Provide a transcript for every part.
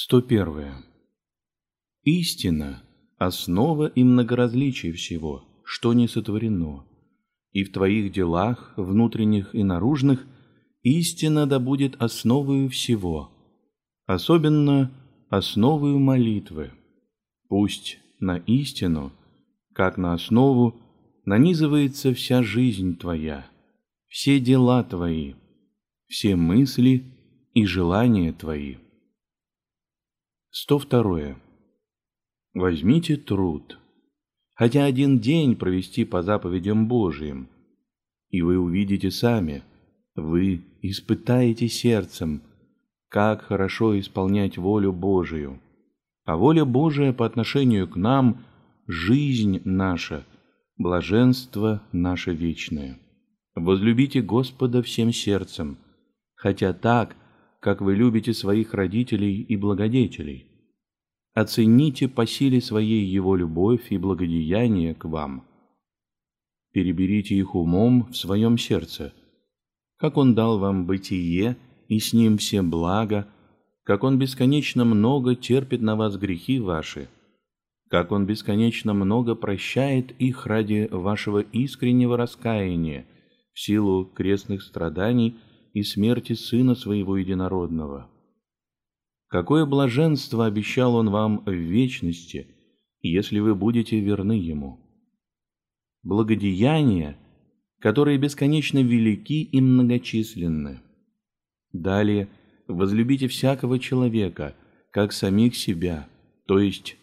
101. Истина – основа и многоразличие всего, что не сотворено, и в твоих делах, внутренних и наружных, истина да будет основою всего, особенно основою молитвы. Пусть на истину, как на основу, нанизывается вся жизнь твоя, все дела твои, все мысли и желания твои. 102. Возьмите труд, хотя один день провести по заповедям Божиим, и вы увидите сами, вы испытаете сердцем, как хорошо исполнять волю Божию. А воля Божия по отношению к нам – жизнь наша, блаженство наше вечное. Возлюбите Господа всем сердцем, хотя так – как вы любите своих родителей и благодетелей. Оцените по силе своей его любовь и благодеяние к вам. Переберите их умом в своем сердце, как он дал вам бытие и с ним все блага, как он бесконечно много терпит на вас грехи ваши, как он бесконечно много прощает их ради вашего искреннего раскаяния в силу крестных страданий – и смерти Сына Своего Единородного. Какое блаженство обещал Он вам в вечности, если вы будете верны Ему. Благодеяния, которые бесконечно велики и многочисленны. Далее, возлюбите всякого человека, как самих себя, то есть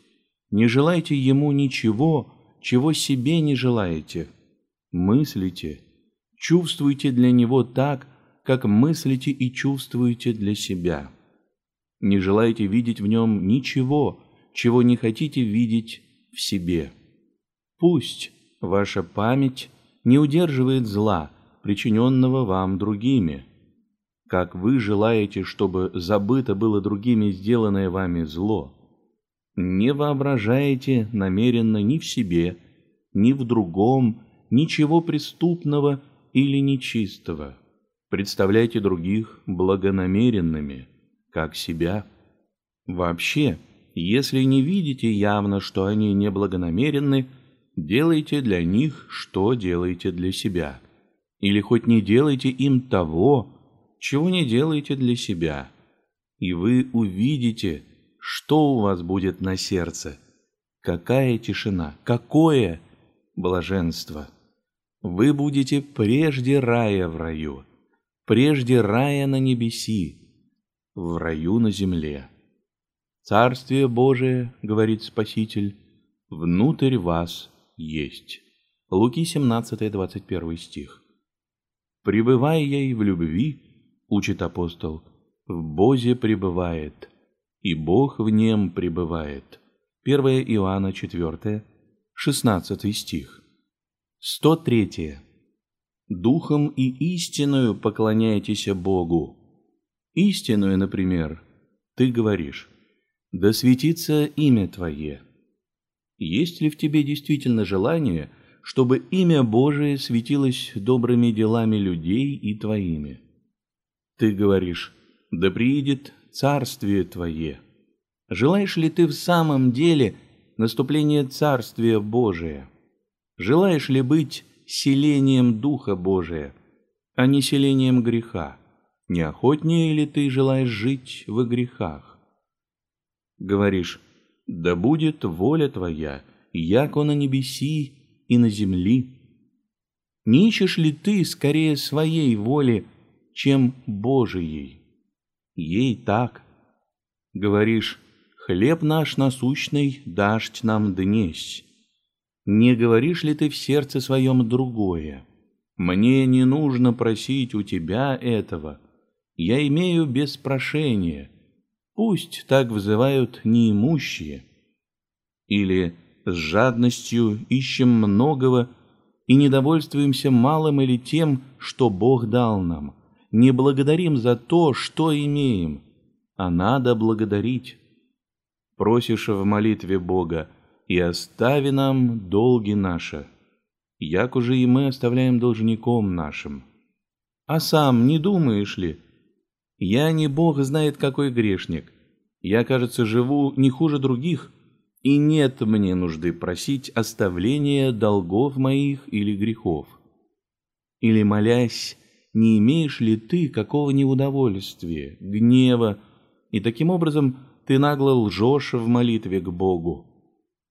не желайте ему ничего, чего себе не желаете. Мыслите, чувствуйте для него так, как мыслите и чувствуете для себя. Не желаете видеть в нем ничего, чего не хотите видеть в себе. Пусть ваша память не удерживает зла, причиненного вам другими. Как вы желаете, чтобы забыто было другими сделанное вами зло, не воображаете намеренно ни в себе, ни в другом ничего преступного или нечистого представляйте других благонамеренными, как себя. Вообще, если не видите явно, что они неблагонамеренны, делайте для них, что делаете для себя. Или хоть не делайте им того, чего не делаете для себя. И вы увидите, что у вас будет на сердце. Какая тишина, какое блаженство. Вы будете прежде рая в раю прежде рая на небеси, в раю на земле. Царствие Божие, говорит Спаситель, внутрь вас есть. Луки 17-21 стих. «Пребывая ей в любви, — учит апостол, — в Бозе пребывает, и Бог в нем пребывает». 1 Иоанна 4, 16 стих. 103. Духом и истинную поклоняйтесь Богу. Истинную, например, ты говоришь, да светится имя Твое. Есть ли в тебе действительно желание, чтобы имя Божие светилось добрыми делами людей и Твоими? Ты говоришь, да приидет Царствие Твое. Желаешь ли ты в самом деле наступления Царствия Божия? Желаешь ли быть селением Духа Божия, а не селением греха. Не охотнее ли ты желаешь жить во грехах? Говоришь, да будет воля твоя, яко на небеси и на земли. Не ищешь ли ты скорее своей воли, чем Божией? Ей так. Говоришь, хлеб наш насущный дашь нам днесь, не говоришь ли ты в сердце своем другое? Мне не нужно просить у тебя этого. Я имею без прошения. Пусть так взывают неимущие. Или с жадностью ищем многого и недовольствуемся малым или тем, что Бог дал нам. Не благодарим за то, что имеем, а надо благодарить. Просишь в молитве Бога, и остави нам долги наши, як уже и мы оставляем должником нашим. А сам не думаешь ли? Я не Бог знает какой грешник, Я, кажется, живу не хуже других, и нет мне нужды просить оставления долгов моих или грехов. Или, молясь, не имеешь ли ты какого неудовольствия, гнева, и таким образом ты нагло лжешь в молитве к Богу.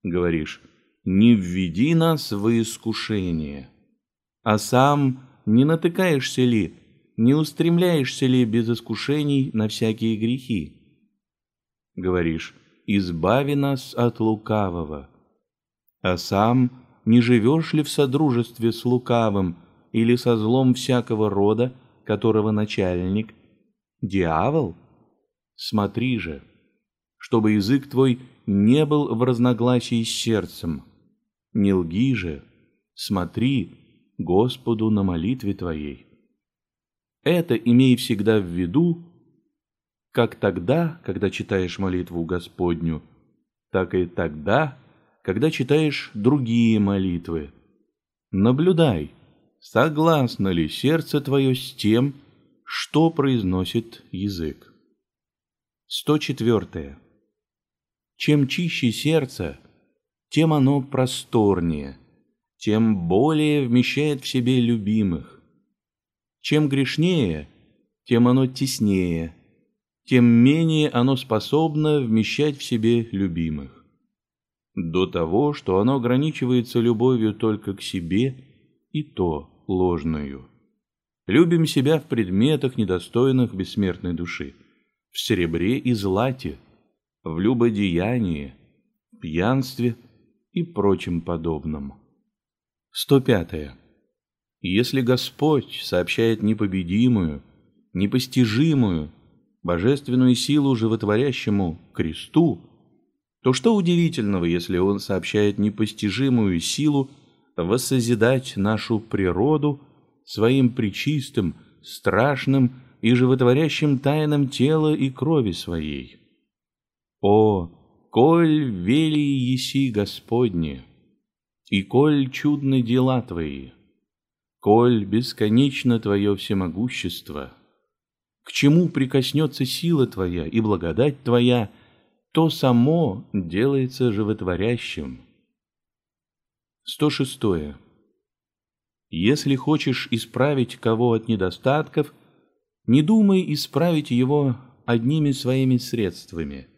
Говоришь, не введи нас в искушение, а сам не натыкаешься ли, не устремляешься ли без искушений на всякие грехи? Говоришь, избави нас от лукавого, а сам не живешь ли в содружестве с лукавым или со злом всякого рода, которого начальник – дьявол? Смотри же, чтобы язык твой не был в разногласии с сердцем. Не лги же, смотри Господу на молитве твоей. Это имей всегда в виду, как тогда, когда читаешь молитву Господню, так и тогда, когда читаешь другие молитвы. Наблюдай, согласно ли сердце твое с тем, что произносит язык. 104. Чем чище сердце, тем оно просторнее, тем более вмещает в себе любимых. Чем грешнее, тем оно теснее, тем менее оно способно вмещать в себе любимых. До того, что оно ограничивается любовью только к себе, и то ложную. Любим себя в предметах, недостойных бессмертной души, в серебре и злате, в любодеянии, пьянстве и прочим подобном. 105. Если Господь сообщает непобедимую, непостижимую, божественную силу животворящему кресту, то что удивительного, если Он сообщает непостижимую силу воссозидать нашу природу своим причистым, страшным и животворящим тайнам тела и крови своей? О, коль вели еси Господне, и коль чудны дела Твои, коль бесконечно Твое всемогущество, к чему прикоснется сила Твоя и благодать Твоя, то само делается животворящим. 106. Если хочешь исправить кого от недостатков, не думай исправить его одними своими средствами –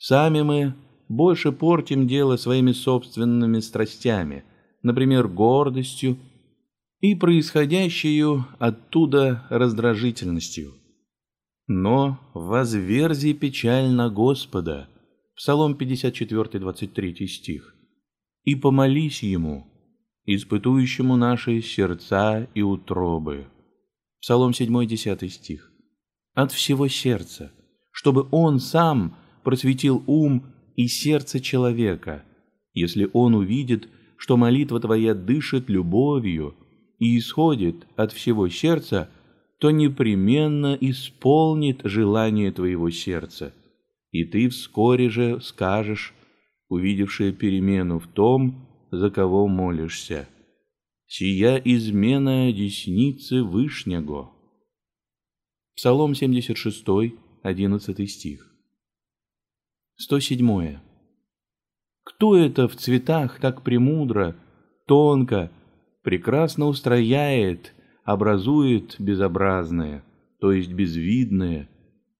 Сами мы больше портим дело своими собственными страстями, например, гордостью и происходящую оттуда раздражительностью. Но возверзи печаль на Господа, Псалом 54, 23 стих, и помолись Ему, испытующему наши сердца и утробы. Псалом 7, 10 стих. От всего сердца, чтобы Он сам – просветил ум и сердце человека, если он увидит, что молитва твоя дышит любовью и исходит от всего сердца, то непременно исполнит желание твоего сердца, и ты вскоре же скажешь, увидевшая перемену в том, за кого молишься. «Сия измена десницы Вышнего». Псалом 76, 11 стих. 107. Кто это в цветах так премудро, тонко, прекрасно устрояет, образует безобразное, то есть безвидное,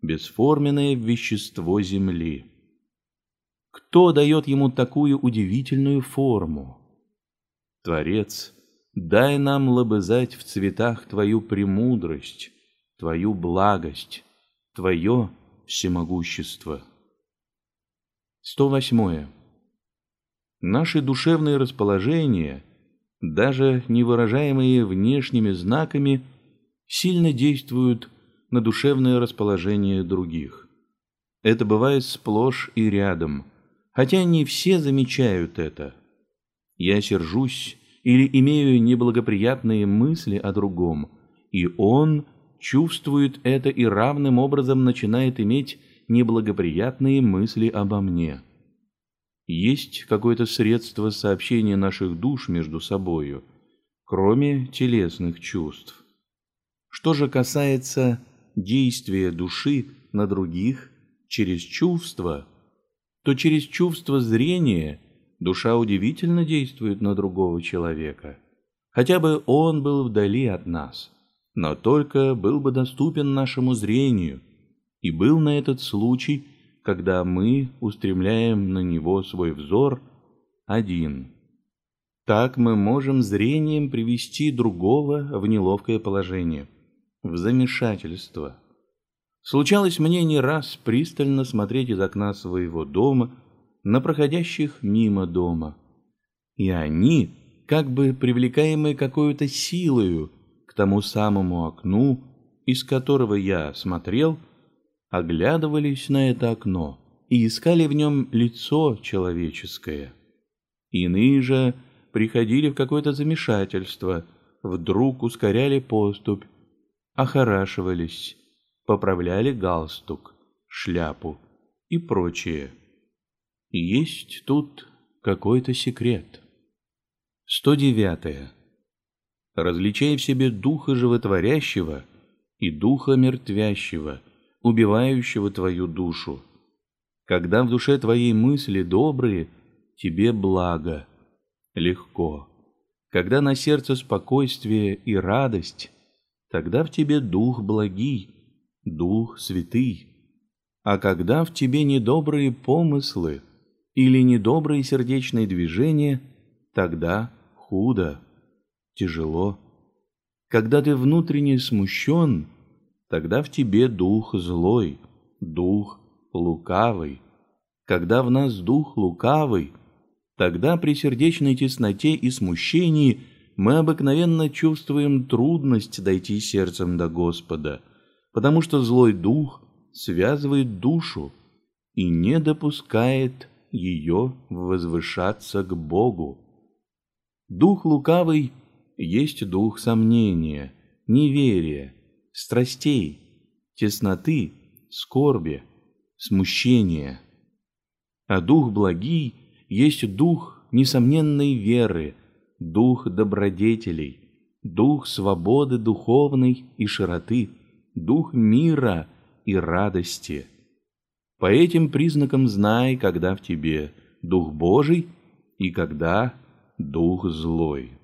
бесформенное вещество земли? Кто дает ему такую удивительную форму? Творец, дай нам лобызать в цветах Твою премудрость, Твою благость, Твое всемогущество. 108. Наши душевные расположения, даже не выражаемые внешними знаками, сильно действуют на душевное расположение других. Это бывает сплошь и рядом, хотя не все замечают это. Я сержусь или имею неблагоприятные мысли о другом, и он чувствует это и равным образом начинает иметь неблагоприятные мысли обо мне. Есть какое-то средство сообщения наших душ между собою, кроме телесных чувств. Что же касается действия души на других, через чувство, то через чувство зрения душа удивительно действует на другого человека. Хотя бы он был вдали от нас, но только был бы доступен нашему зрению, и был на этот случай, когда мы устремляем на него свой взор один. Так мы можем зрением привести другого в неловкое положение, в замешательство. Случалось мне не раз пристально смотреть из окна своего дома на проходящих мимо дома. И они, как бы привлекаемые какой-то силою к тому самому окну, из которого я смотрел, оглядывались на это окно и искали в нем лицо человеческое. Иные же приходили в какое-то замешательство, вдруг ускоряли поступь, охорашивались, поправляли галстук, шляпу и прочее. Есть тут какой-то секрет. 109. Различай в себе духа животворящего и духа мертвящего, убивающего твою душу. Когда в душе твоей мысли добрые, тебе благо, легко. Когда на сердце спокойствие и радость, тогда в тебе дух благий, дух святый. А когда в тебе недобрые помыслы или недобрые сердечные движения, тогда худо, тяжело. Когда ты внутренне смущен, тогда в тебе дух злой, дух лукавый. Когда в нас дух лукавый, тогда при сердечной тесноте и смущении мы обыкновенно чувствуем трудность дойти сердцем до Господа, потому что злой дух связывает душу и не допускает ее возвышаться к Богу. Дух лукавый есть дух сомнения, неверия, страстей, тесноты, скорби, смущения. А дух благий есть дух несомненной веры, дух добродетелей, дух свободы духовной и широты, дух мира и радости. По этим признакам знай, когда в тебе дух Божий и когда дух злой.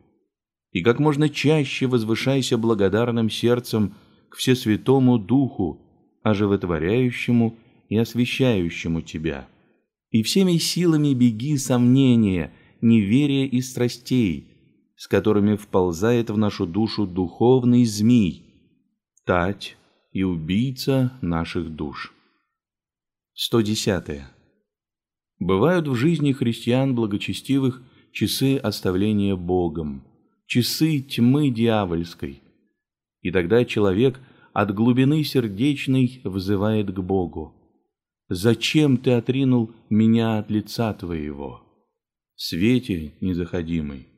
И как можно чаще возвышайся благодарным сердцем к Всесвятому Духу, оживотворяющему и освящающему тебя. И всеми силами беги сомнения, неверия и страстей, с которыми вползает в нашу душу духовный змей, тать и убийца наших душ. 110. Бывают в жизни христиан благочестивых часы оставления Богом, часы тьмы дьявольской, и тогда человек от глубины сердечной взывает к Богу. «Зачем ты отринул меня от лица твоего, свете незаходимый?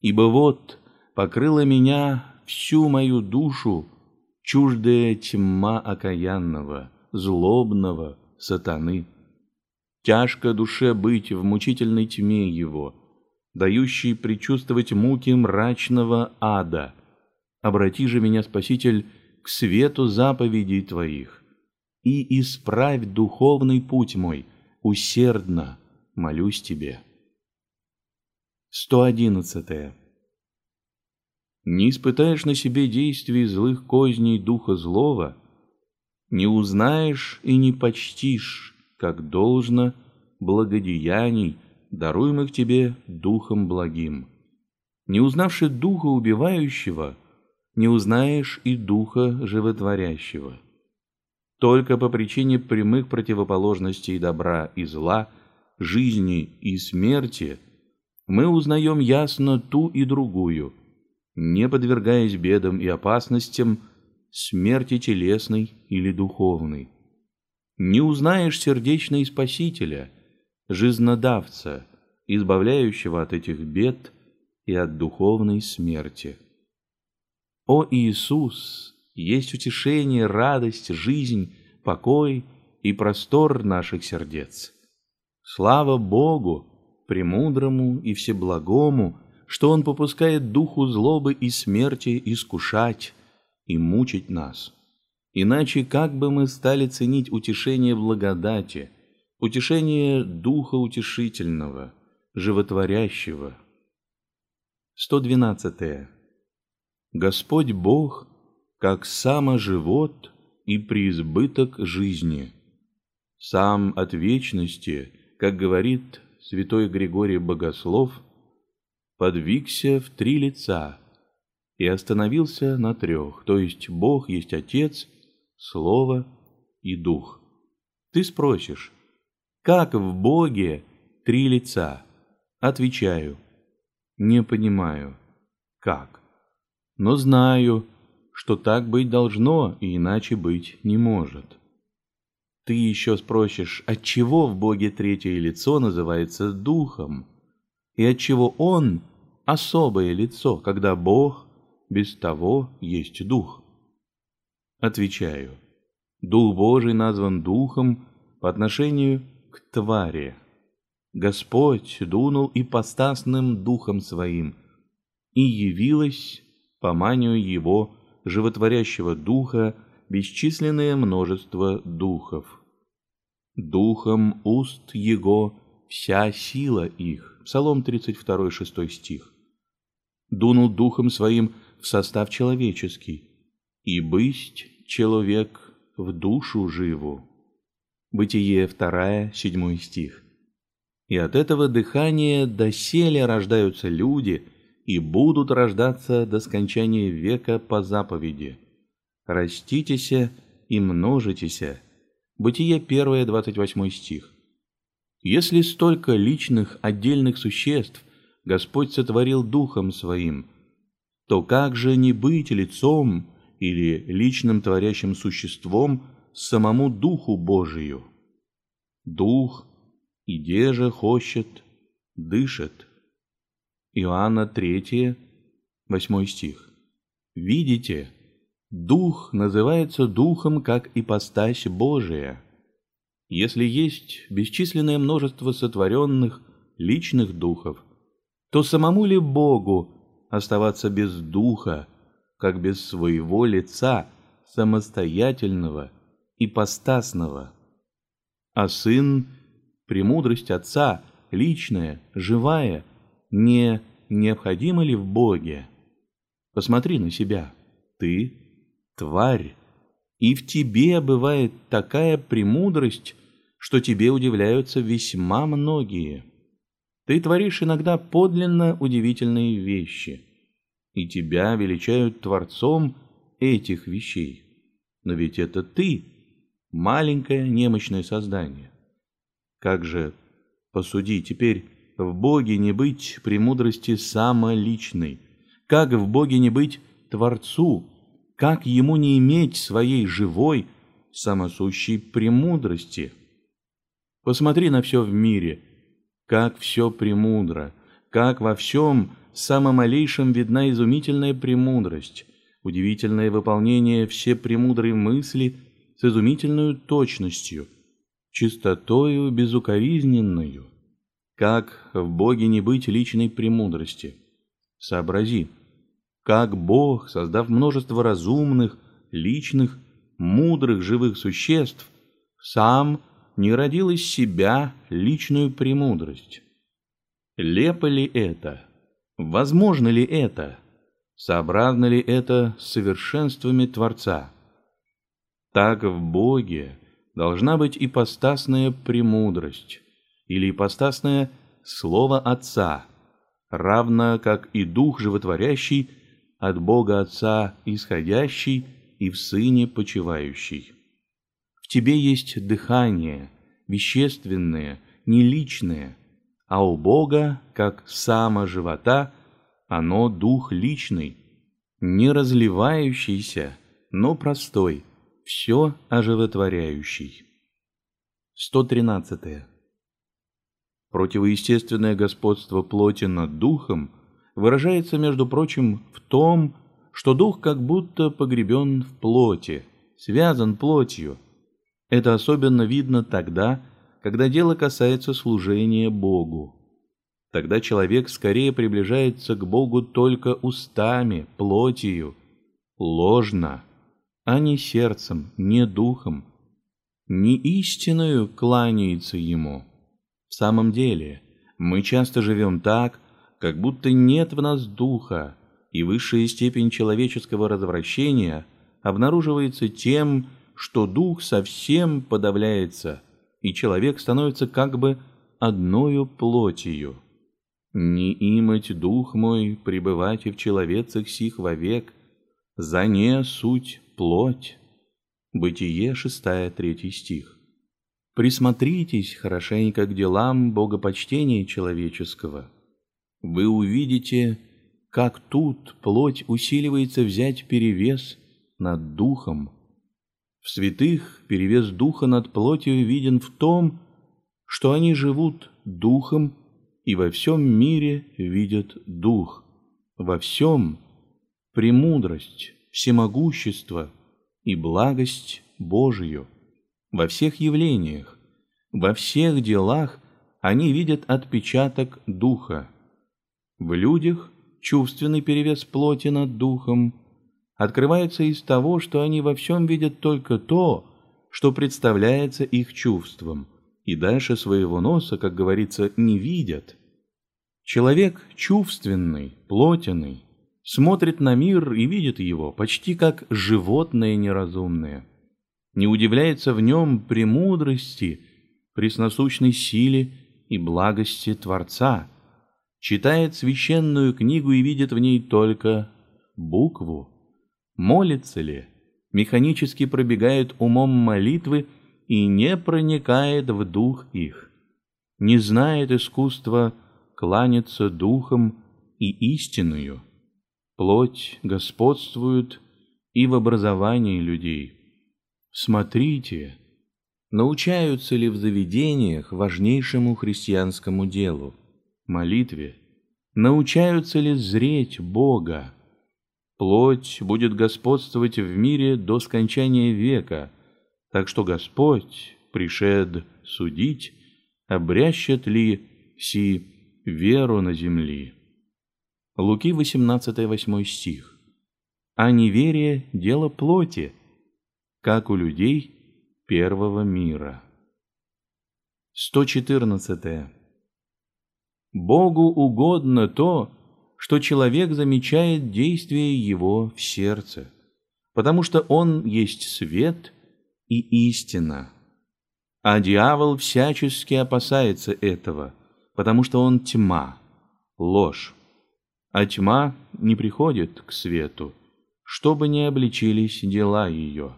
Ибо вот покрыла меня всю мою душу чуждая тьма окаянного, злобного сатаны. Тяжко душе быть в мучительной тьме его, дающей предчувствовать муки мрачного ада — Обрати же меня, Спаситель, к свету заповедей Твоих, и исправь духовный путь мой, усердно молюсь Тебе. 111. Не испытаешь на себе действий злых козней духа злого, не узнаешь и не почтишь, как должно, благодеяний, даруемых тебе духом благим. Не узнавши духа убивающего, не узнаешь и духа животворящего. Только по причине прямых противоположностей добра и зла, жизни и смерти мы узнаем ясно ту и другую, не подвергаясь бедам и опасностям смерти телесной или духовной. Не узнаешь сердечной Спасителя, жизнодавца, избавляющего от этих бед и от духовной смерти. О Иисус, есть утешение, радость, жизнь, покой и простор наших сердец. Слава Богу, премудрому и всеблагому, что Он попускает духу злобы и смерти искушать и мучить нас. Иначе как бы мы стали ценить утешение благодати, утешение Духа Утешительного, Животворящего? 112. Господь Бог, как саможивот и преизбыток жизни, сам от вечности, как говорит святой Григорий Богослов, подвигся в три лица и остановился на трех, то есть Бог есть Отец, Слово и Дух. Ты спросишь, как в Боге три лица? Отвечаю, не понимаю, как. Но знаю, что так быть должно и иначе быть не может. Ты еще спросишь, отчего в Боге третье лицо называется Духом, и отчего Он особое лицо, когда Бог без того есть Дух. Отвечаю. Дух Божий назван Духом по отношению к твари. Господь дунул ипостасным Духом Своим, и явилось, по манию Его, животворящего Духа, бесчисленное множество духов. Духом уст Его вся сила их. Псалом 32, 6 стих. Дунул Духом Своим в состав человеческий, и бысть человек в душу живу. Бытие 2, 7 стих. И от этого дыхания доселе рождаются люди и будут рождаться до скончания века по заповеди. Раститеся и множитеся. Бытие 1, 28 стих. Если столько личных отдельных существ Господь сотворил Духом Своим – то как же не быть лицом или личным творящим существом самому Духу Божию? Дух, иде же хочет, дышит. Иоанна 3, 8 стих. Видите, Дух называется Духом как ипостась Божия. Если есть бесчисленное множество сотворенных личных духов, то самому ли Богу оставаться без духа, как без своего лица, самостоятельного, и постасного. А сын, премудрость отца, личная, живая, не необходима ли в Боге? Посмотри на себя. Ты — тварь, и в тебе бывает такая премудрость, что тебе удивляются весьма многие. Ты творишь иногда подлинно удивительные вещи, и тебя величают творцом этих вещей. Но ведь это ты, маленькое немощное создание. Как же, посуди, теперь в Боге не быть премудрости самоличной, как в Боге не быть Творцу, как ему не иметь своей живой, самосущей премудрости? Посмотри на все в мире – как все премудро, как во всем самом малейшем видна изумительная премудрость, удивительное выполнение все премудрой мысли с изумительной точностью, чистотою безукоризненную, как в Боге не быть личной премудрости. Сообрази, как Бог, создав множество разумных, личных, мудрых живых существ, сам – не родил из себя личную премудрость. Лепо ли это? Возможно ли это? Сообразно ли это с совершенствами Творца? Так в Боге должна быть ипостасная премудрость или ипостасное Слово Отца, равно как и Дух Животворящий от Бога Отца исходящий и в Сыне почивающий. В тебе есть дыхание, вещественное, не личное, а у Бога, как само живота, оно дух личный, не разливающийся, но простой, все оживотворяющий. 113. Противоестественное господство плоти над духом выражается, между прочим, в том, что дух как будто погребен в плоти, связан плотью, это особенно видно тогда, когда дело касается служения Богу. Тогда человек скорее приближается к Богу только устами, плотью, ложно, а не сердцем, не духом, не истиною кланяется ему. В самом деле, мы часто живем так, как будто нет в нас духа, и высшая степень человеческого развращения обнаруживается тем, что дух совсем подавляется, и человек становится как бы одною плотью. Не имать дух мой пребывать и в человецах сих вовек, за не суть плоть. Бытие, 6, 3 стих. Присмотритесь хорошенько к делам богопочтения человеческого. Вы увидите, как тут плоть усиливается взять перевес над духом. В святых перевес духа над плотью виден в том, что они живут духом и во всем мире видят дух. Во всем премудрость, всемогущество и благость Божию. Во всех явлениях, во всех делах они видят отпечаток духа. В людях чувственный перевес плоти над духом открывается из того, что они во всем видят только то, что представляется их чувством, и дальше своего носа, как говорится, не видят. Человек чувственный, плотяный, смотрит на мир и видит его почти как животное неразумное. Не удивляется в нем премудрости, пресносущной силе и благости Творца – читает священную книгу и видит в ней только букву. Молится ли, механически пробегает умом молитвы и не проникает в дух их. Не знает искусства кланяться духом и истинную. Плоть господствует и в образовании людей. Смотрите, научаются ли в заведениях важнейшему христианскому делу – молитве, научаются ли зреть Бога. Плоть будет господствовать в мире до скончания века, так что Господь, пришед судить, обрящет ли си веру на земли. Луки 18-8 стих. А неверие – дело плоти, как у людей первого мира. 114. Богу угодно то, что человек замечает действие его в сердце, потому что он есть свет и истина. А дьявол всячески опасается этого, потому что он тьма, ложь. А тьма не приходит к свету, чтобы не обличились дела ее.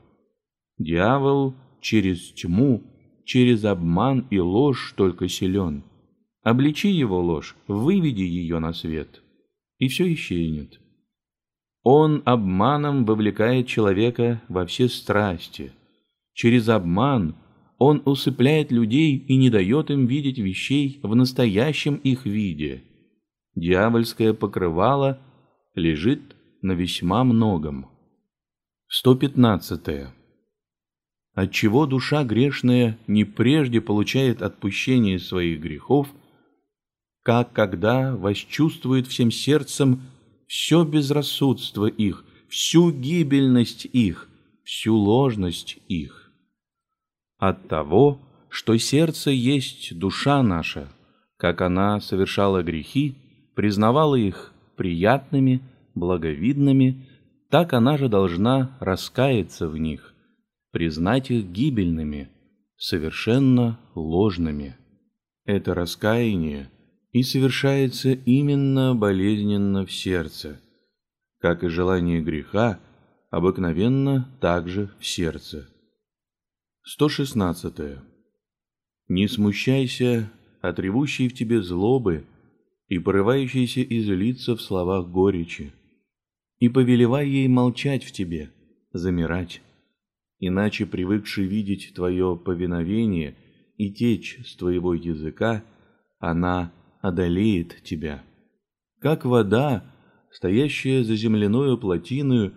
Дьявол через тьму, через обман и ложь только силен – Обличи его ложь, выведи ее на свет, и все исчезнет. Он обманом вовлекает человека во все страсти. Через обман он усыпляет людей и не дает им видеть вещей в настоящем их виде. Дьявольское покрывало лежит на весьма многом. 115. Отчего душа грешная не прежде получает отпущение своих грехов – как когда восчувствует всем сердцем все безрассудство их, всю гибельность их, всю ложность их. От того, что сердце есть душа наша, как она совершала грехи, признавала их приятными, благовидными, так она же должна раскаяться в них, признать их гибельными, совершенно ложными. Это раскаяние – и совершается именно болезненно в сердце, как и желание греха обыкновенно также в сердце. 116. Не смущайся от ревущей в тебе злобы и порывающейся излиться в словах горечи, и повелевай ей молчать в тебе, замирать, иначе привыкший видеть твое повиновение и течь с твоего языка, она одолеет тебя. Как вода, стоящая за земляную плотиною,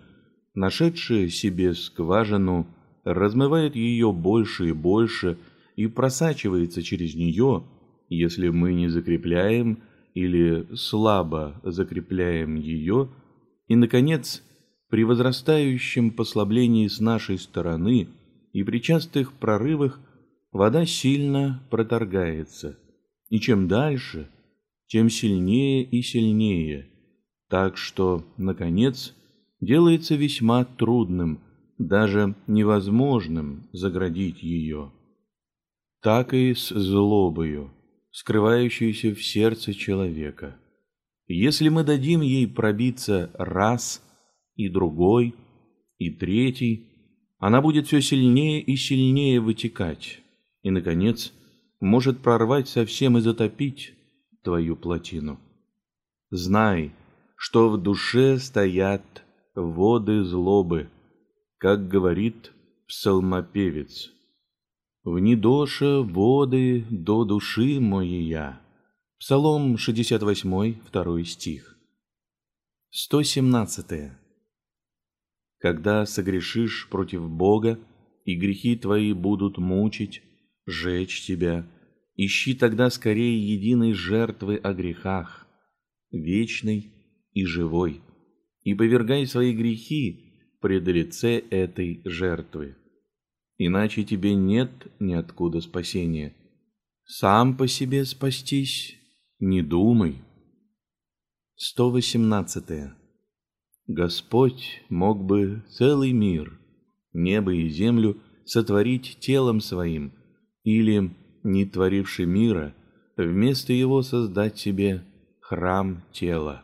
нашедшая себе скважину, размывает ее больше и больше и просачивается через нее, если мы не закрепляем или слабо закрепляем ее, и, наконец, при возрастающем послаблении с нашей стороны и при частых прорывах вода сильно проторгается, и чем дальше, тем сильнее и сильнее, так что, наконец, делается весьма трудным, даже невозможным заградить ее. Так и с злобою, скрывающейся в сердце человека. Если мы дадим ей пробиться раз и другой и третий, она будет все сильнее и сильнее вытекать, и, наконец, может прорвать совсем и затопить твою плотину. Знай, что в душе стоят воды злобы, как говорит псалмопевец. В недоша воды до души моя. Псалом 68, второй стих. 117. Когда согрешишь против Бога, и грехи твои будут мучить, жечь тебя, ищи тогда скорее единой жертвы о грехах, вечной и живой, и повергай свои грехи пред лице этой жертвы. Иначе тебе нет ниоткуда спасения. Сам по себе спастись не думай. 118. Господь мог бы целый мир, небо и землю сотворить телом своим, или, не творивший мира, вместо его создать себе храм тела.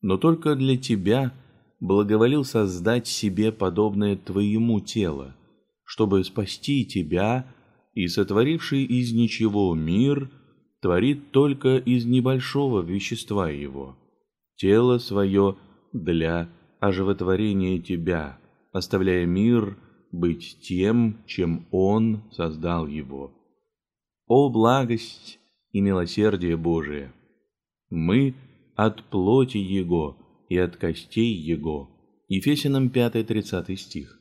Но только для тебя благоволил создать себе подобное твоему тело, чтобы спасти тебя, и сотворивший из ничего мир творит только из небольшого вещества его, тело свое для оживотворения тебя, оставляя мир быть тем, чем он создал его. О благость и милосердие Божие! Мы – от плоти Его и от костей Его. Ефесянам 5-30 стих.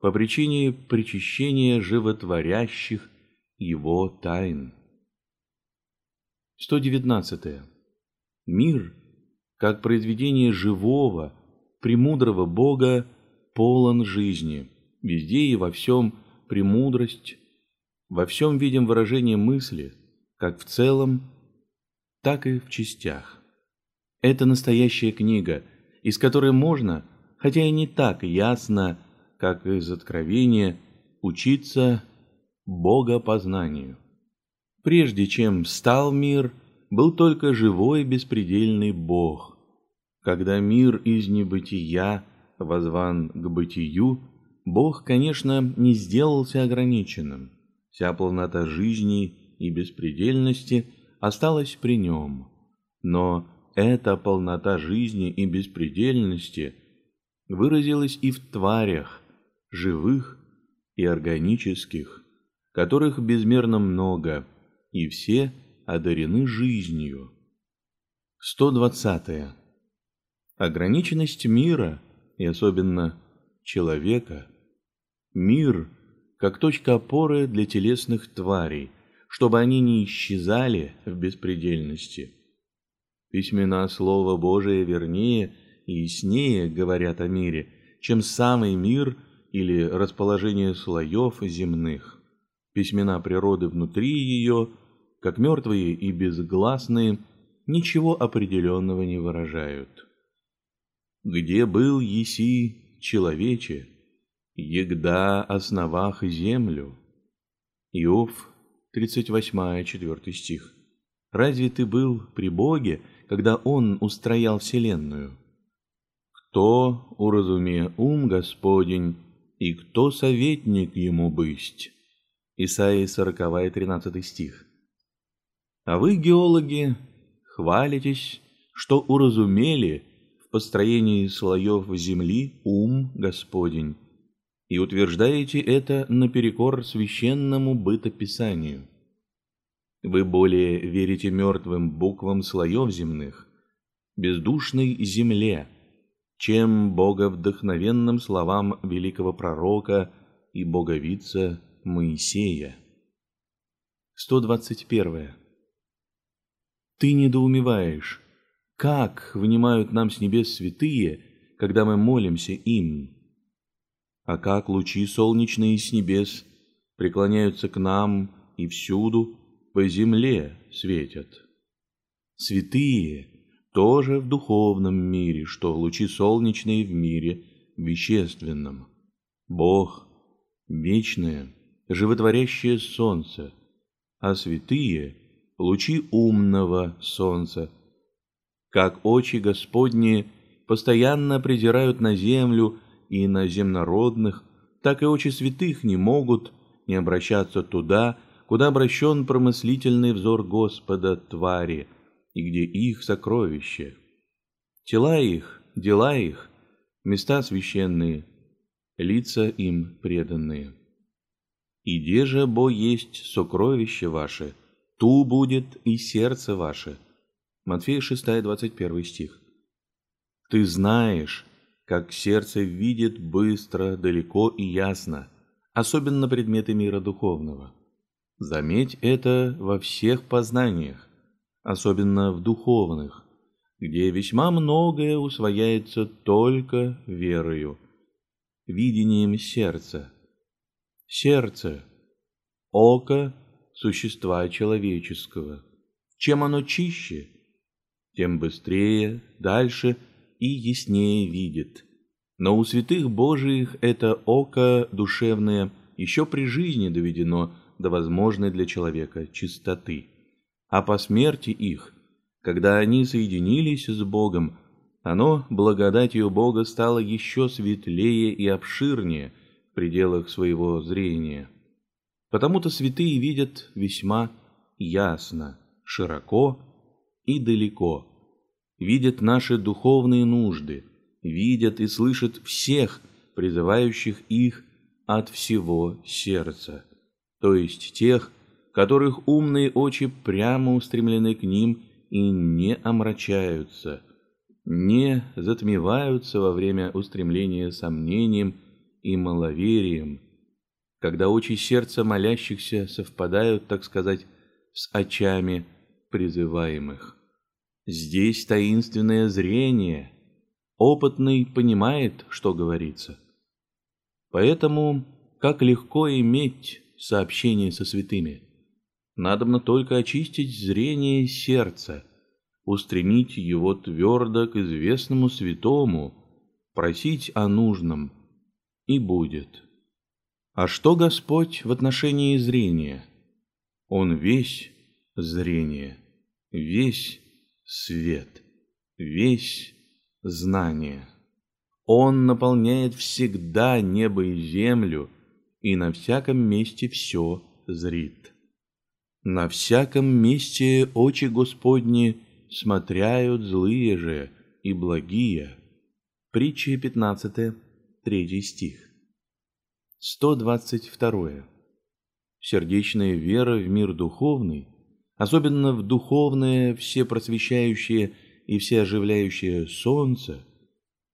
По причине причащения животворящих Его тайн. 119. Мир, как произведение живого, премудрого Бога, полон жизни. Везде и во всем премудрость, во всем видим выражение мысли, как в целом, так и в частях. Это настоящая книга, из которой можно, хотя и не так ясно, как из Откровения, учиться богопознанию. Прежде чем стал мир, был только живой беспредельный Бог. Когда мир из небытия возван к бытию, Бог, конечно, не сделался ограниченным. Вся полнота жизни и беспредельности осталась при нем. Но эта полнота жизни и беспредельности выразилась и в тварях, живых и органических, которых безмерно много, и все одарены жизнью. 120. Ограниченность мира, и особенно человека, мир как точка опоры для телесных тварей, чтобы они не исчезали в беспредельности – Письмена Слова Божие вернее и яснее говорят о мире, чем самый мир или расположение слоев земных. Письмена природы внутри ее, как мертвые и безгласные, ничего определенного не выражают. Где был еси человече, егда основах землю? Иов, 38 4 стих. Разве ты был при Боге, когда Он устроял вселенную. Кто уразуме ум Господень, и кто советник ему бысть? Исаии 40, 13 стих. А вы, геологи, хвалитесь, что уразумели в построении слоев земли ум Господень, и утверждаете это наперекор священному бытописанию. Вы более верите мертвым буквам слоев земных, бездушной земле, чем боговдохновенным словам великого пророка и боговица Моисея. 121. Ты недоумеваешь, как внимают нам с небес святые, когда мы молимся им. А как лучи солнечные с небес преклоняются к нам и всюду по земле светят. Святые тоже в духовном мире, что лучи солнечные в мире вещественном. Бог – вечное, животворящее солнце, а святые – лучи умного солнца. Как очи Господни постоянно презирают на землю и на земнородных, так и очи святых не могут не обращаться туда, куда обращен промыслительный взор Господа твари, и где их сокровище. Тела их, дела их, места священные, лица им преданные. И где же, бо есть сокровище ваше, ту будет и сердце ваше. Матфея 6, 21 стих. Ты знаешь, как сердце видит быстро, далеко и ясно, особенно предметы мира духовного. Заметь это во всех познаниях, особенно в духовных, где весьма многое усвояется только верою, видением сердца. Сердце – око существа человеческого. Чем оно чище, тем быстрее, дальше и яснее видит. Но у святых Божиих это око душевное еще при жизни доведено – до возможной для человека чистоты. А по смерти их, когда они соединились с Богом, оно благодатью Бога стало еще светлее и обширнее в пределах своего зрения. Потому-то святые видят весьма ясно, широко и далеко, видят наши духовные нужды, видят и слышат всех, призывающих их от всего сердца то есть тех, которых умные очи прямо устремлены к ним и не омрачаются, не затмеваются во время устремления сомнением и маловерием, когда очи сердца молящихся совпадают, так сказать, с очами призываемых. Здесь таинственное зрение, опытный понимает, что говорится. Поэтому как легко иметь сообщение со святыми. Надобно только очистить зрение сердца, устремить его твердо к известному святому, просить о нужном, и будет. А что Господь в отношении зрения? Он весь зрение, весь свет, весь знание. Он наполняет всегда небо и землю, и на всяком месте все зрит. На всяком месте очи Господни смотряют злые же и благие. Притча 15, 3 стих. 122. Сердечная вера в мир духовный, особенно в духовное всепросвещающее и всеоживляющее солнце,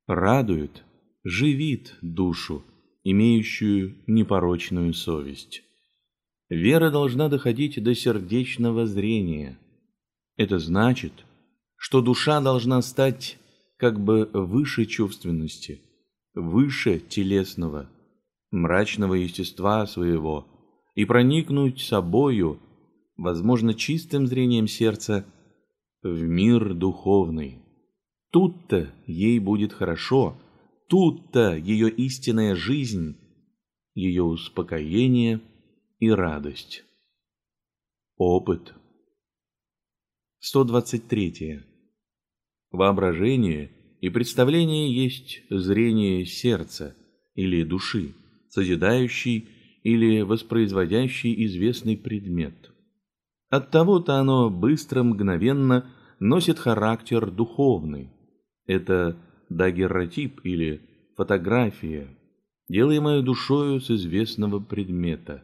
радует, живит душу, имеющую непорочную совесть. Вера должна доходить до сердечного зрения. Это значит, что душа должна стать как бы выше чувственности, выше телесного, мрачного естества своего и проникнуть собою, возможно, чистым зрением сердца, в мир духовный. Тут-то ей будет хорошо – Тут-то ее истинная жизнь, ее успокоение и радость. Опыт. 123. Воображение и представление есть зрение сердца или души, созидающий или воспроизводящий известный предмет. Оттого-то оно быстро, мгновенно носит характер духовный. Это дагерротип или фотография, делаемая душою с известного предмета.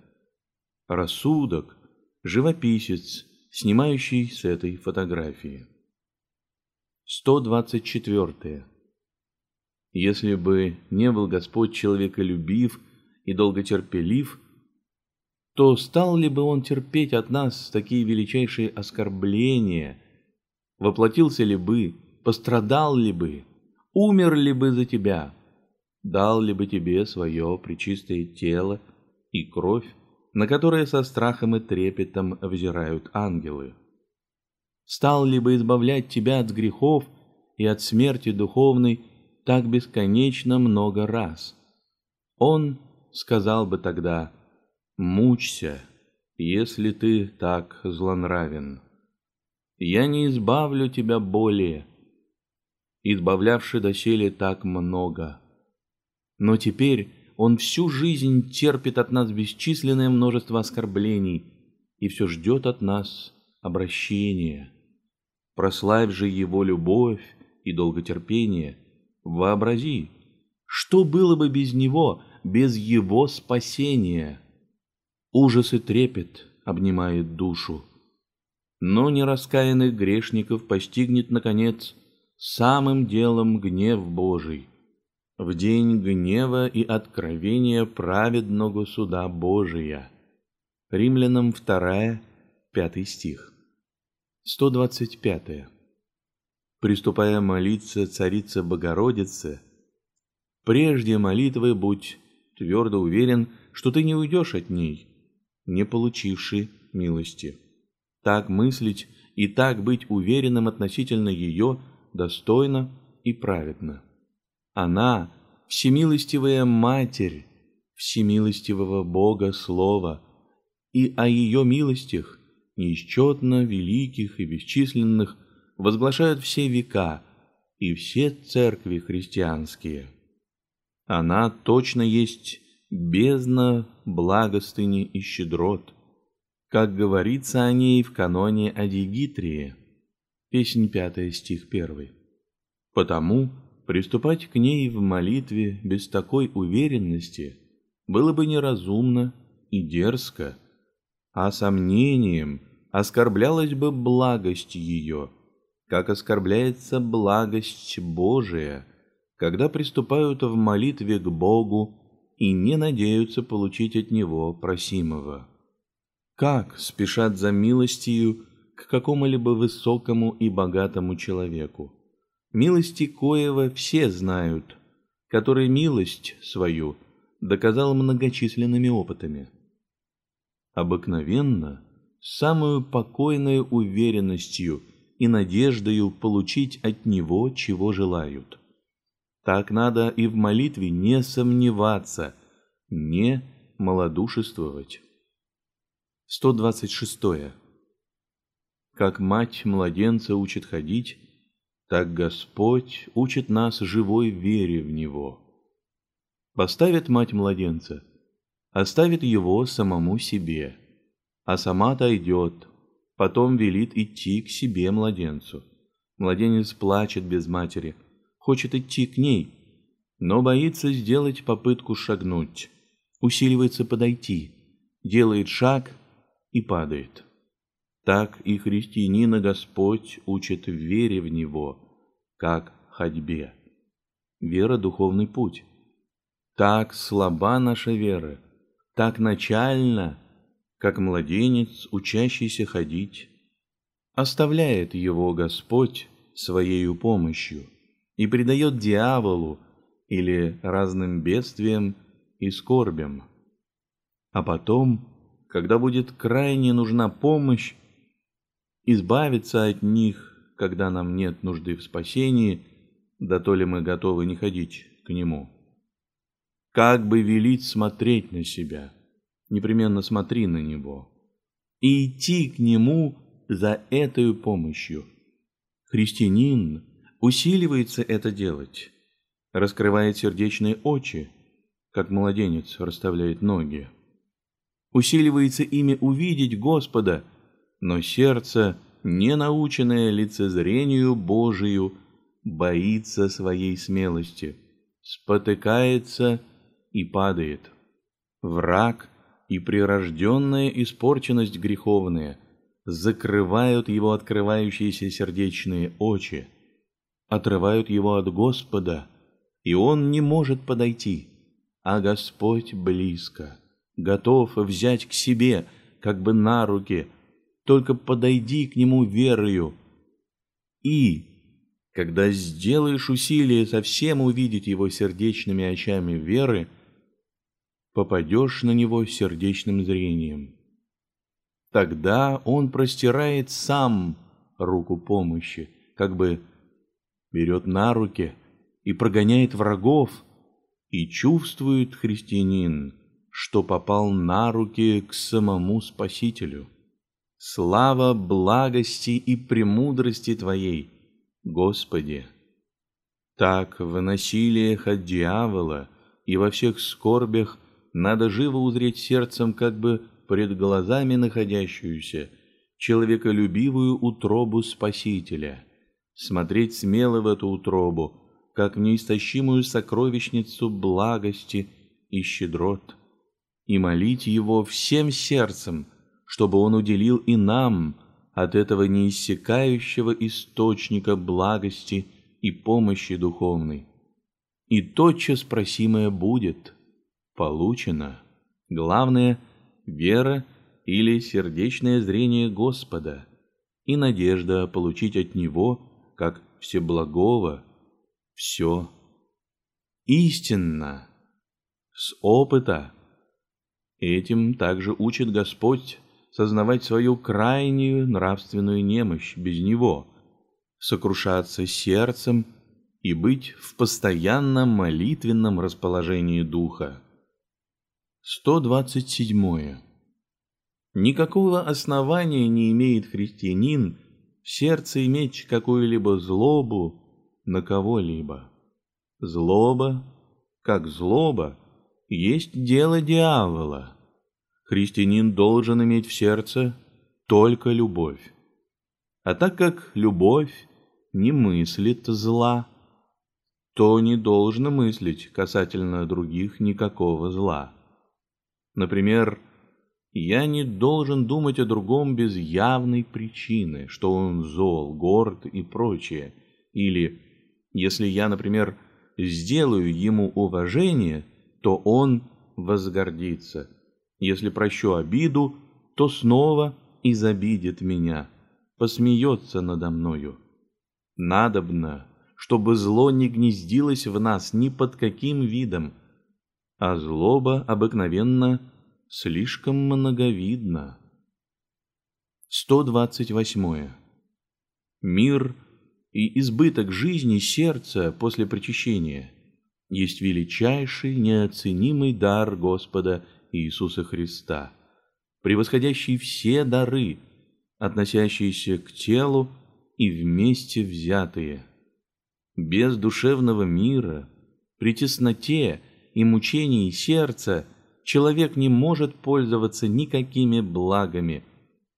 Рассудок – живописец, снимающий с этой фотографии. 124. Если бы не был Господь человеколюбив и долготерпелив, то стал ли бы Он терпеть от нас такие величайшие оскорбления, воплотился ли бы, пострадал ли бы, умер ли бы за тебя, дал ли бы тебе свое причистое тело и кровь, на которые со страхом и трепетом взирают ангелы. Стал ли бы избавлять тебя от грехов и от смерти духовной так бесконечно много раз? Он сказал бы тогда, «Мучься, если ты так злонравен. Я не избавлю тебя более, избавлявший доселе так много. Но теперь он всю жизнь терпит от нас бесчисленное множество оскорблений и все ждет от нас обращения. Прославь же его любовь и долготерпение. Вообрази, что было бы без него, без его спасения? Ужас и трепет обнимает душу. Но нераскаянных грешников постигнет, наконец, самым делом гнев Божий в день гнева и откровения праведного суда Божия. Римлянам 2, 5 стих. 125. Приступая молиться Царице Богородице, прежде молитвы будь твердо уверен, что ты не уйдешь от ней, не получивши милости. Так мыслить и так быть уверенным относительно ее достойно и праведно. Она — всемилостивая Матерь, всемилостивого Бога Слова, и о ее милостях, неисчетно великих и бесчисленных, возглашают все века и все церкви христианские. Она точно есть бездна благостыни и щедрот, как говорится о ней в каноне о Дигитрии, песнь 5 стих 1. Потому Приступать к ней в молитве без такой уверенности было бы неразумно и дерзко, а сомнением оскорблялась бы благость ее, как оскорбляется благость Божия, когда приступают в молитве к Богу и не надеются получить от Него просимого. Как спешат за милостью к какому-либо высокому и богатому человеку? Милости коего все знают, который милость свою доказал многочисленными опытами. Обыкновенно, самую покойной уверенностью и надеждою получить от него, чего желают. Так надо и в молитве не сомневаться, не малодушествовать. 126. Как мать младенца учит ходить, так Господь учит нас живой вере в Него. Поставит мать младенца, оставит его самому себе, а сама отойдет, потом велит идти к себе младенцу. Младенец плачет без матери, хочет идти к ней, но боится сделать попытку шагнуть, усиливается подойти, делает шаг и падает. Так и христианина Господь учит в вере в Него, как ходьбе. Вера – духовный путь. Так слаба наша вера, так начально, как младенец, учащийся ходить. Оставляет его Господь своею помощью и предает дьяволу или разным бедствиям и скорбям. А потом, когда будет крайне нужна помощь, избавиться от них, когда нам нет нужды в спасении, да то ли мы готовы не ходить к Нему. Как бы велить смотреть на себя, непременно смотри на Него, и идти к Нему за этой помощью. Христианин усиливается это делать, раскрывает сердечные очи, как младенец расставляет ноги. Усиливается ими увидеть Господа – но сердце, не наученное лицезрению Божию, боится своей смелости, спотыкается и падает. Враг и прирожденная испорченность греховная закрывают его открывающиеся сердечные очи, отрывают его от Господа, и он не может подойти, а Господь близко, готов взять к себе, как бы на руки, только подойди к нему верою, и когда сделаешь усилие совсем увидеть его сердечными очами веры, попадешь на него сердечным зрением. Тогда он простирает сам руку помощи, как бы берет на руки и прогоняет врагов, и чувствует христианин, что попал на руки к самому Спасителю. Слава благости и премудрости Твоей, Господи! Так в насилиях от дьявола и во всех скорбях надо живо узреть сердцем как бы пред глазами находящуюся человеколюбивую утробу Спасителя, смотреть смело в эту утробу, как в неистощимую сокровищницу благости и щедрот, и молить Его всем сердцем, чтобы Он уделил и нам от этого неиссякающего источника благости и помощи духовной. И тотчас просимое будет получено. Главное — вера или сердечное зрение Господа и надежда получить от Него, как Всеблагого, все истинно, с опыта. Этим также учит Господь сознавать свою крайнюю нравственную немощь без Него, сокрушаться сердцем и быть в постоянном молитвенном расположении духа. 127. Никакого основания не имеет христианин сердце иметь какую-либо злобу на кого-либо. Злоба, как злоба, есть дело дьявола. Христианин должен иметь в сердце только любовь. А так как любовь не мыслит зла, то не должен мыслить касательно других никакого зла. Например, я не должен думать о другом без явной причины, что он зол, горд и прочее, или если я, например, сделаю ему уважение, то он возгордится. Если прощу обиду, то снова изобидит меня, посмеется надо мною. Надобно, чтобы зло не гнездилось в нас ни под каким видом, а злоба обыкновенно слишком многовидна. 128. Мир — и избыток жизни сердца после причащения есть величайший неоценимый дар Господа Иисуса Христа, превосходящий все дары, относящиеся к телу и вместе взятые. Без душевного мира, при тесноте и мучении сердца человек не может пользоваться никакими благами,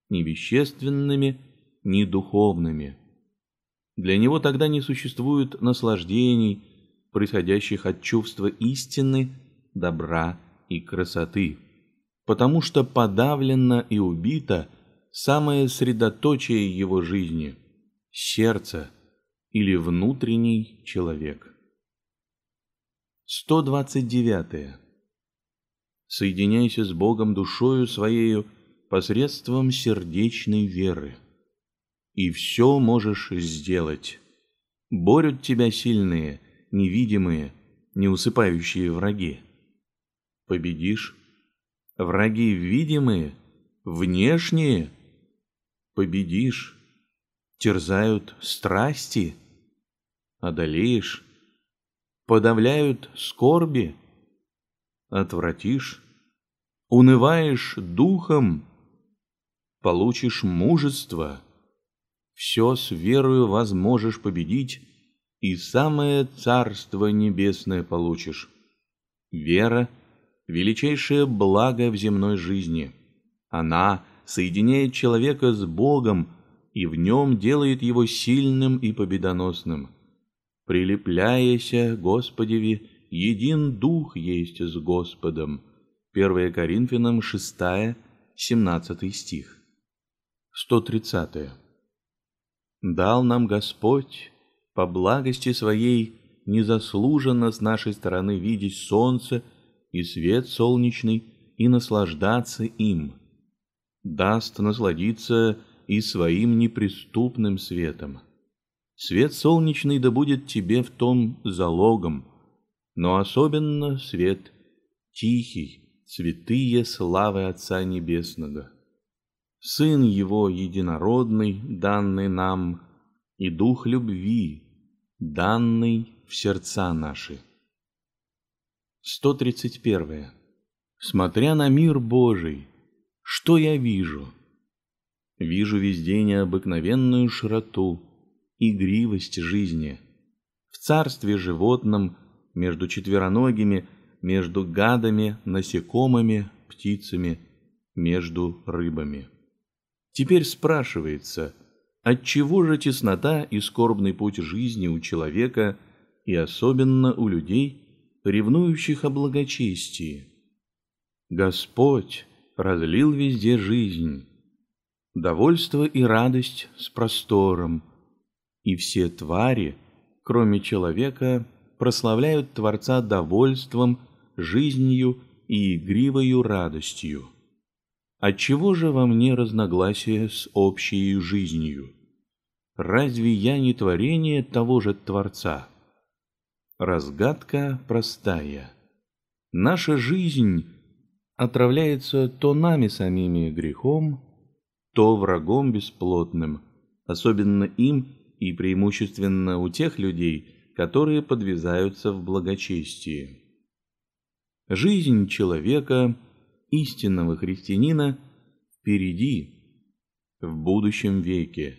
ни вещественными, ни духовными. Для него тогда не существует наслаждений, происходящих от чувства истины, добра и красоты, потому что подавлено и убито самое средоточие его жизни – сердце или внутренний человек. 129. Соединяйся с Богом душою своею посредством сердечной веры и все можешь сделать. Борют тебя сильные, невидимые, неусыпающие враги. Победишь. Враги видимые, внешние. Победишь. Терзают страсти. Одолеешь. Подавляют скорби. Отвратишь. Унываешь духом. Получишь мужество все с верою возможешь победить, и самое Царство Небесное получишь. Вера — величайшее благо в земной жизни. Она соединяет человека с Богом и в нем делает его сильным и победоносным. Прилепляяся Господеви, един Дух есть с Господом. 1 Коринфянам 6, 17 стих. 130 дал нам Господь по благости Своей незаслуженно с нашей стороны видеть солнце и свет солнечный и наслаждаться им, даст насладиться и своим неприступным светом. Свет солнечный да будет тебе в том залогом, но особенно свет тихий, святые славы Отца Небесного. Сын Его единородный, данный нам, и Дух любви, данный в сердца наши. 131. Смотря на мир Божий, что я вижу? Вижу везде необыкновенную широту, игривость жизни. В царстве животном, между четвероногими, между гадами, насекомыми, птицами, между рыбами. Теперь спрашивается, отчего же теснота и скорбный путь жизни у человека и особенно у людей, ревнующих о благочестии? Господь разлил везде жизнь, довольство и радость с простором, и все твари, кроме человека, прославляют Творца довольством, жизнью и игривою радостью. Отчего же во мне разногласие с общей жизнью? Разве я не творение того же Творца? Разгадка простая. Наша жизнь отравляется то нами самими грехом, то врагом бесплотным, особенно им и преимущественно у тех людей, которые подвязаются в благочестии. Жизнь человека, истинного христианина, впереди, в будущем веке.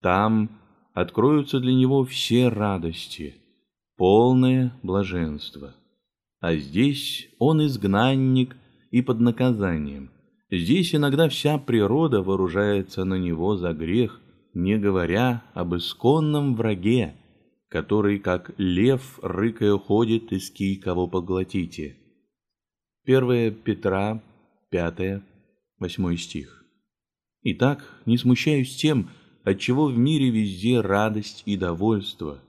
Там откроются для него все радости, полное блаженство. А здесь он изгнанник и под наказанием. Здесь иногда вся природа вооружается на него за грех, не говоря об исконном враге, который, как лев, рыкая ходит, иски кого поглотите. 1 Петра, 5, 8 стих. Итак, не смущаюсь тем, отчего в мире везде радость и довольство,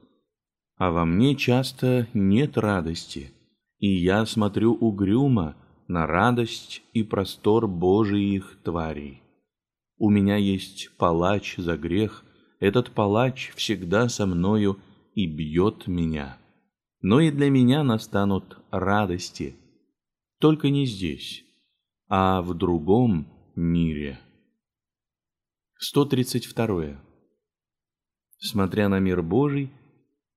а во мне часто нет радости, и я смотрю угрюмо на радость и простор Божиих тварей. У меня есть палач за грех, этот палач всегда со мною и бьет меня. Но и для меня настанут радости, только не здесь, а в другом мире. 132. Смотря на мир Божий,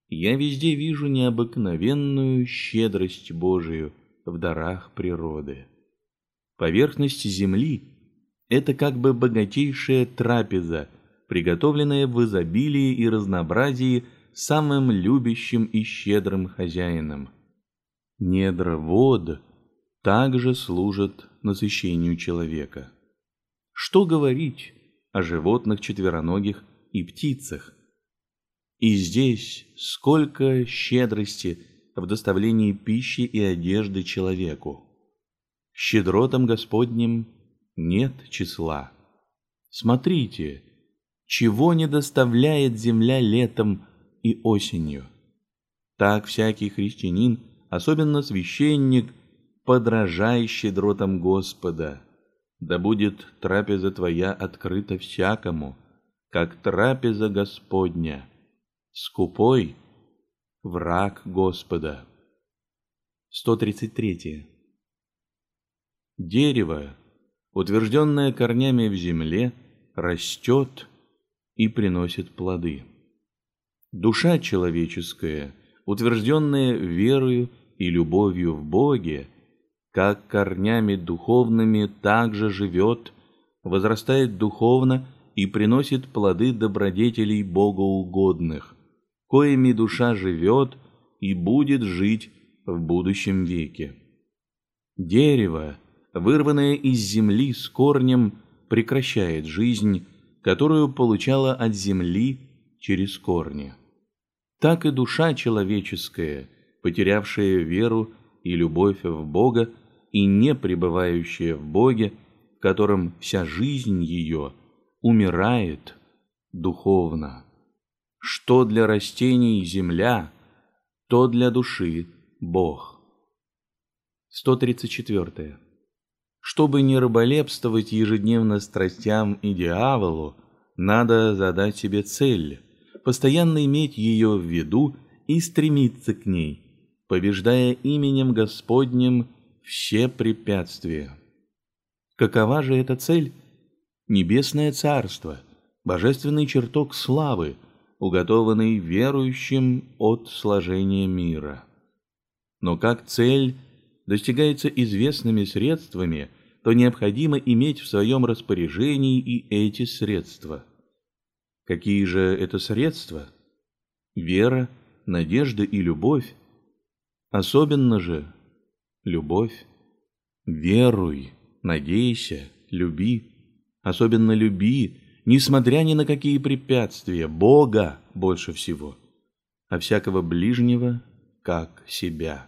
я везде вижу необыкновенную щедрость Божию в дарах природы. Поверхность земли – это как бы богатейшая трапеза, приготовленная в изобилии и разнообразии – самым любящим и щедрым хозяином. Недра вод также служат насыщению человека. Что говорить о животных четвероногих и птицах? И здесь сколько щедрости в доставлении пищи и одежды человеку. Щедротам Господним нет числа. Смотрите, чего не доставляет земля летом и осенью. Так всякий христианин, особенно священник, подражай щедротам Господа. Да будет трапеза твоя открыта всякому, как трапеза Господня. Скупой — враг Господа. 133. Дерево, утвержденное корнями в земле, растет и приносит плоды. Душа человеческая, утвержденная верою и любовью в Боге, как корнями духовными также живет, возрастает духовно и приносит плоды добродетелей богоугодных, коими душа живет и будет жить в будущем веке. Дерево, вырванное из земли с корнем, прекращает жизнь, которую получало от земли через корни так и душа человеческая, потерявшая веру и любовь в Бога и не пребывающая в Боге, в котором вся жизнь ее умирает духовно. Что для растений земля, то для души Бог. 134. Чтобы не рыболепствовать ежедневно страстям и дьяволу, надо задать себе цель – постоянно иметь ее в виду и стремиться к ней, побеждая именем Господним все препятствия. Какова же эта цель? Небесное Царство, божественный чертог славы, уготованный верующим от сложения мира. Но как цель достигается известными средствами, то необходимо иметь в своем распоряжении и эти средства. Какие же это средства? Вера, надежда и любовь. Особенно же любовь. Веруй, надейся, люби. Особенно люби, несмотря ни на какие препятствия, Бога больше всего, а всякого ближнего, как себя.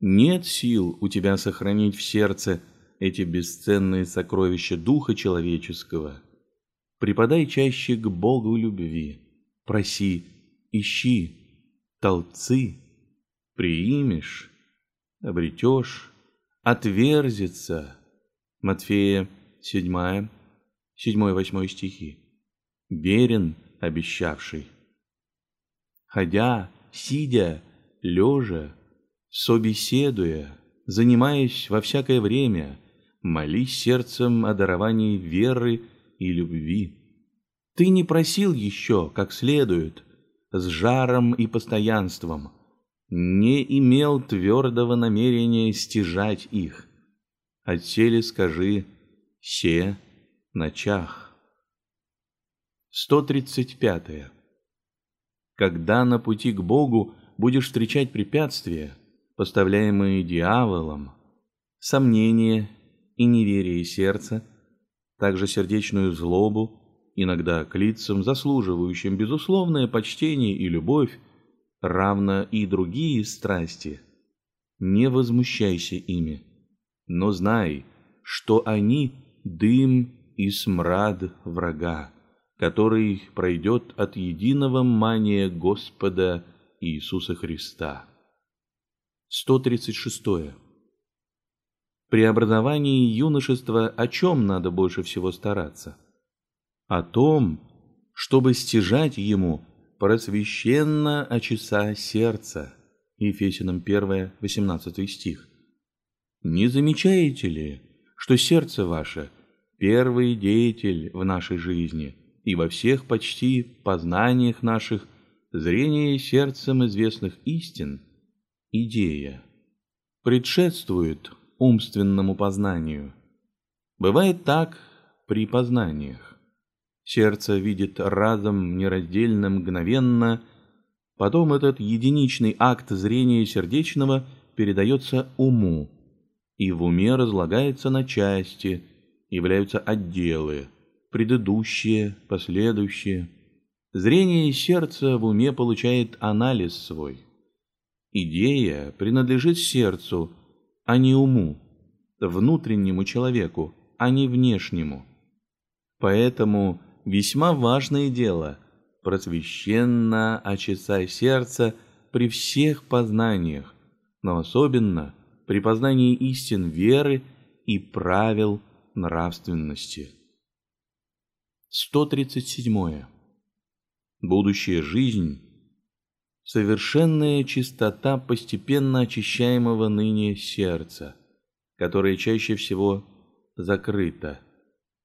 Нет сил у тебя сохранить в сердце эти бесценные сокровища духа человеческого. Припадай чаще к Богу любви, проси, ищи, толцы, приимешь, обретешь, отверзится. Матфея 7, 7-8 стихи. Верен обещавший. Ходя, сидя, лежа, собеседуя, занимаясь во всякое время, молись сердцем о даровании веры и любви. Ты не просил еще, как следует, с жаром и постоянством, не имел твердого намерения стяжать их. Отсели скажи «се ночах». 135. -е. Когда на пути к Богу будешь встречать препятствия, поставляемые дьяволом, сомнения и неверие сердца, также сердечную злобу, иногда к лицам, заслуживающим безусловное почтение и любовь, равно и другие страсти, не возмущайся ими, но знай, что они — дым и смрад врага, который пройдет от единого мания Господа Иисуса Христа. 136. При образовании юношества о чем надо больше всего стараться? О том, чтобы стяжать ему просвященно очеса сердца. Ефесянам 1, 18 стих. Не замечаете ли, что сердце ваше – первый деятель в нашей жизни и во всех почти познаниях наших зрение сердцем известных истин – идея, предшествует умственному познанию. Бывает так при познаниях. Сердце видит разом, нераздельно, мгновенно, потом этот единичный акт зрения сердечного передается уму, и в уме разлагается на части, являются отделы, предыдущие, последующие. Зрение сердца в уме получает анализ свой – Идея принадлежит сердцу, а не уму, внутреннему человеку, а не внешнему. Поэтому весьма важное дело – просвященно очесай сердце при всех познаниях, но особенно при познании истин веры и правил нравственности. 137. Будущая жизнь совершенная чистота постепенно очищаемого ныне сердца, которое чаще всего закрыто,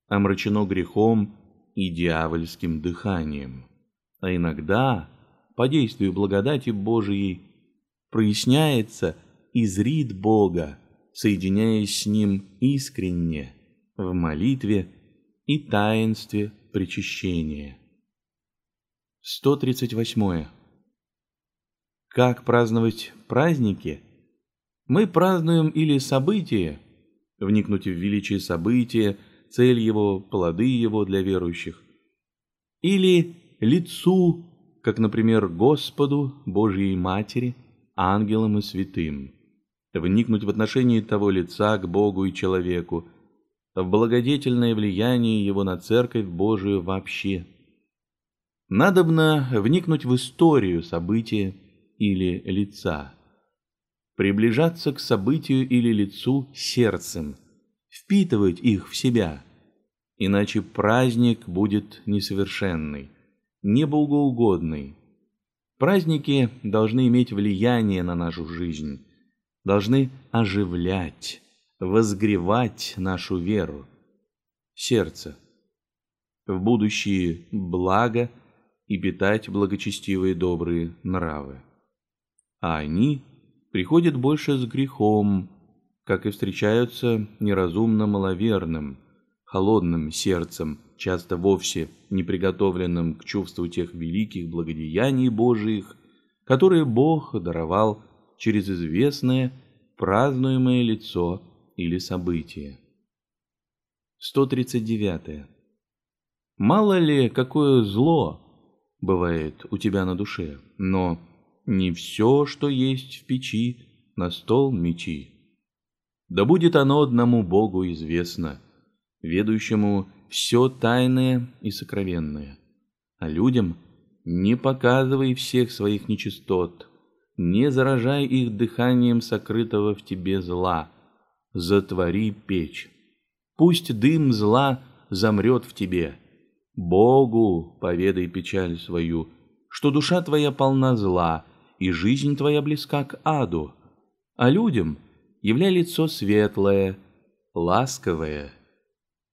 омрачено грехом и дьявольским дыханием, а иногда, по действию благодати Божией, проясняется и зрит Бога, соединяясь с Ним искренне в молитве и таинстве причащения. 138. Как праздновать праздники? Мы празднуем или события, вникнуть в величие события, цель его, плоды его для верующих, или лицу, как, например, Господу, Божьей Матери, ангелам и святым, вникнуть в отношении того лица к Богу и человеку, в благодетельное влияние его на Церковь Божию вообще. Надобно вникнуть в историю события, или лица. Приближаться к событию или лицу сердцем, впитывать их в себя, иначе праздник будет несовершенный, небогоугодный. Праздники должны иметь влияние на нашу жизнь, должны оживлять, возгревать нашу веру, сердце, в будущее благо и питать благочестивые добрые нравы. А они приходят больше с грехом, как и встречаются неразумно маловерным, холодным сердцем, часто вовсе не приготовленным к чувству тех великих благодеяний Божиих, которые Бог даровал через известное празднуемое лицо или событие. 139. Мало ли, какое зло бывает у тебя на душе, но не все, что есть в печи, на стол мечи. Да будет оно одному Богу известно, ведущему все тайное и сокровенное. А людям не показывай всех своих нечистот, не заражай их дыханием сокрытого в тебе зла, затвори печь. Пусть дым зла замрет в тебе. Богу поведай печаль свою, что душа твоя полна зла, и жизнь твоя близка к аду, а людям являй лицо светлое, ласковое,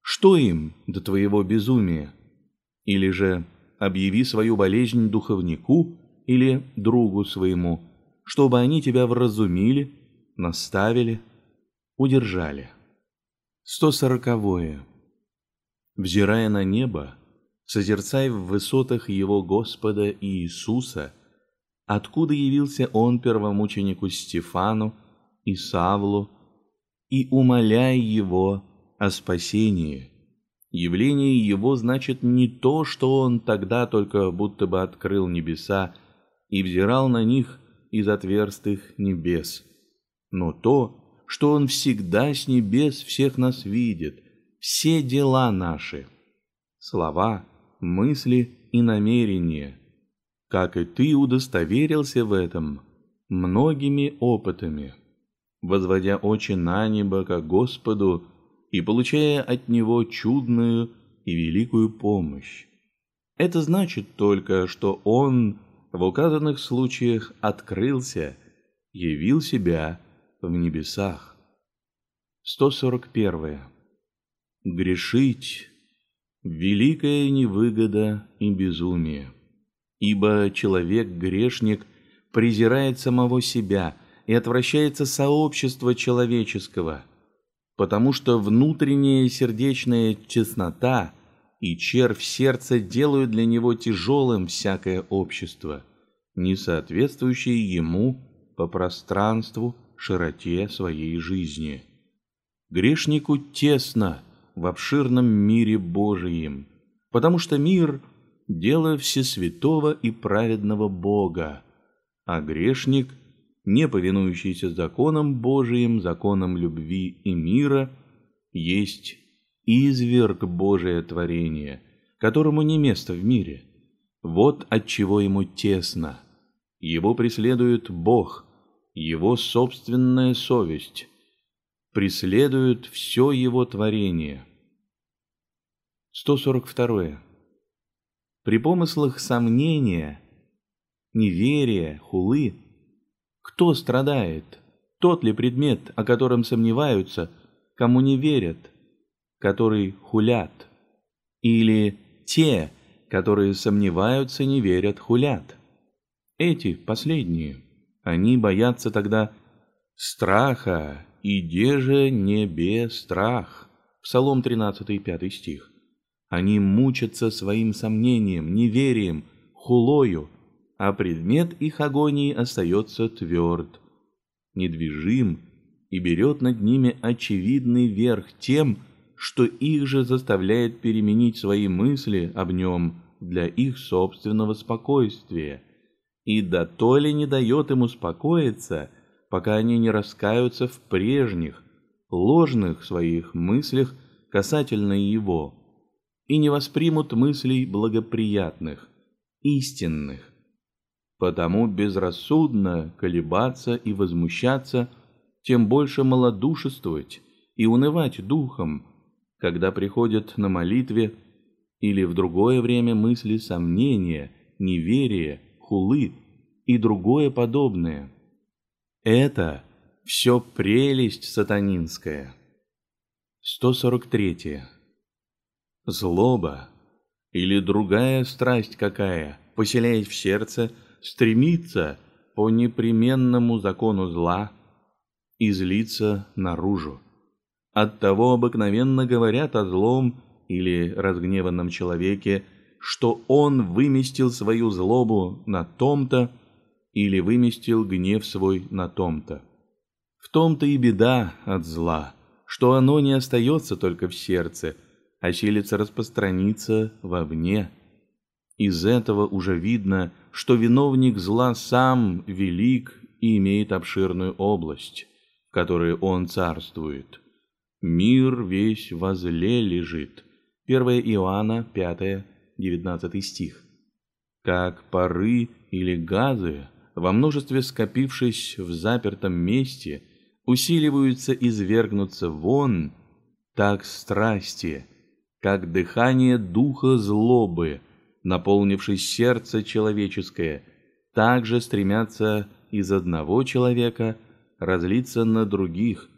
что им до твоего безумия? Или же объяви свою болезнь духовнику или другу своему, чтобы они тебя вразумили, наставили, удержали. 140. -е. Взирая на небо, созерцай в высотах его Господа Иисуса, откуда явился он первомученику Стефану и Савлу, и умоляй его о спасении. Явление его значит не то, что он тогда только будто бы открыл небеса и взирал на них из отверстых небес, но то, что он всегда с небес всех нас видит, все дела наши, слова, мысли и намерения, как и ты удостоверился в этом многими опытами, возводя очи на небо, как Господу, и получая от него чудную и великую помощь. Это значит только, что он в указанных случаях открылся, явил себя в небесах. 141. Грешить – великая невыгода и безумие, ибо человек-грешник презирает самого себя и отвращается сообщества человеческого – потому что внутренняя сердечная честнота и червь сердца делают для него тяжелым всякое общество, не соответствующее ему по пространству, широте своей жизни. Грешнику тесно в обширном мире Божием, потому что мир – дело всесвятого и праведного Бога, а грешник – не повинующийся законам Божиим, законам любви и мира, есть изверг Божие творение, которому не место в мире. Вот от чего ему тесно. Его преследует Бог, его собственная совесть, преследует все его творение. 142. При помыслах сомнения, неверия, хулы – кто страдает? Тот ли предмет, о котором сомневаются, кому не верят, который хулят? Или те, которые сомневаются, не верят, хулят? Эти последние. Они боятся тогда страха, и же не страх. Псалом 13, 5 стих. Они мучатся своим сомнением, неверием, хулою, а предмет их агонии остается тверд, недвижим и берет над ними очевидный верх тем, что их же заставляет переменить свои мысли об нем для их собственного спокойствия, и да то ли не дает им успокоиться, пока они не раскаются в прежних, ложных своих мыслях касательно его, и не воспримут мыслей благоприятных, истинных, Потому безрассудно колебаться и возмущаться, тем больше малодушествовать и унывать духом, когда приходят на молитве или в другое время мысли сомнения, неверия, хулы и другое подобное. Это все прелесть сатанинская. 143. Злоба или другая страсть какая, поселяясь в сердце, стремится по непременному закону зла излиться наружу. Оттого обыкновенно говорят о злом или разгневанном человеке, что он выместил свою злобу на том-то или выместил гнев свой на том-то. В том-то и беда от зла, что оно не остается только в сердце, а силится распространиться вовне. Из этого уже видно, что виновник зла сам велик и имеет обширную область, в которой он царствует. Мир весь возле лежит. 1 Иоанна 5, 19 стих. Как пары или газы, во множестве скопившись в запертом месте, усиливаются извергнуться вон, так страсти, как дыхание духа злобы, наполнивший сердце человеческое, также стремятся из одного человека разлиться на других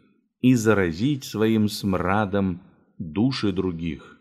и заразить своим смрадом души других.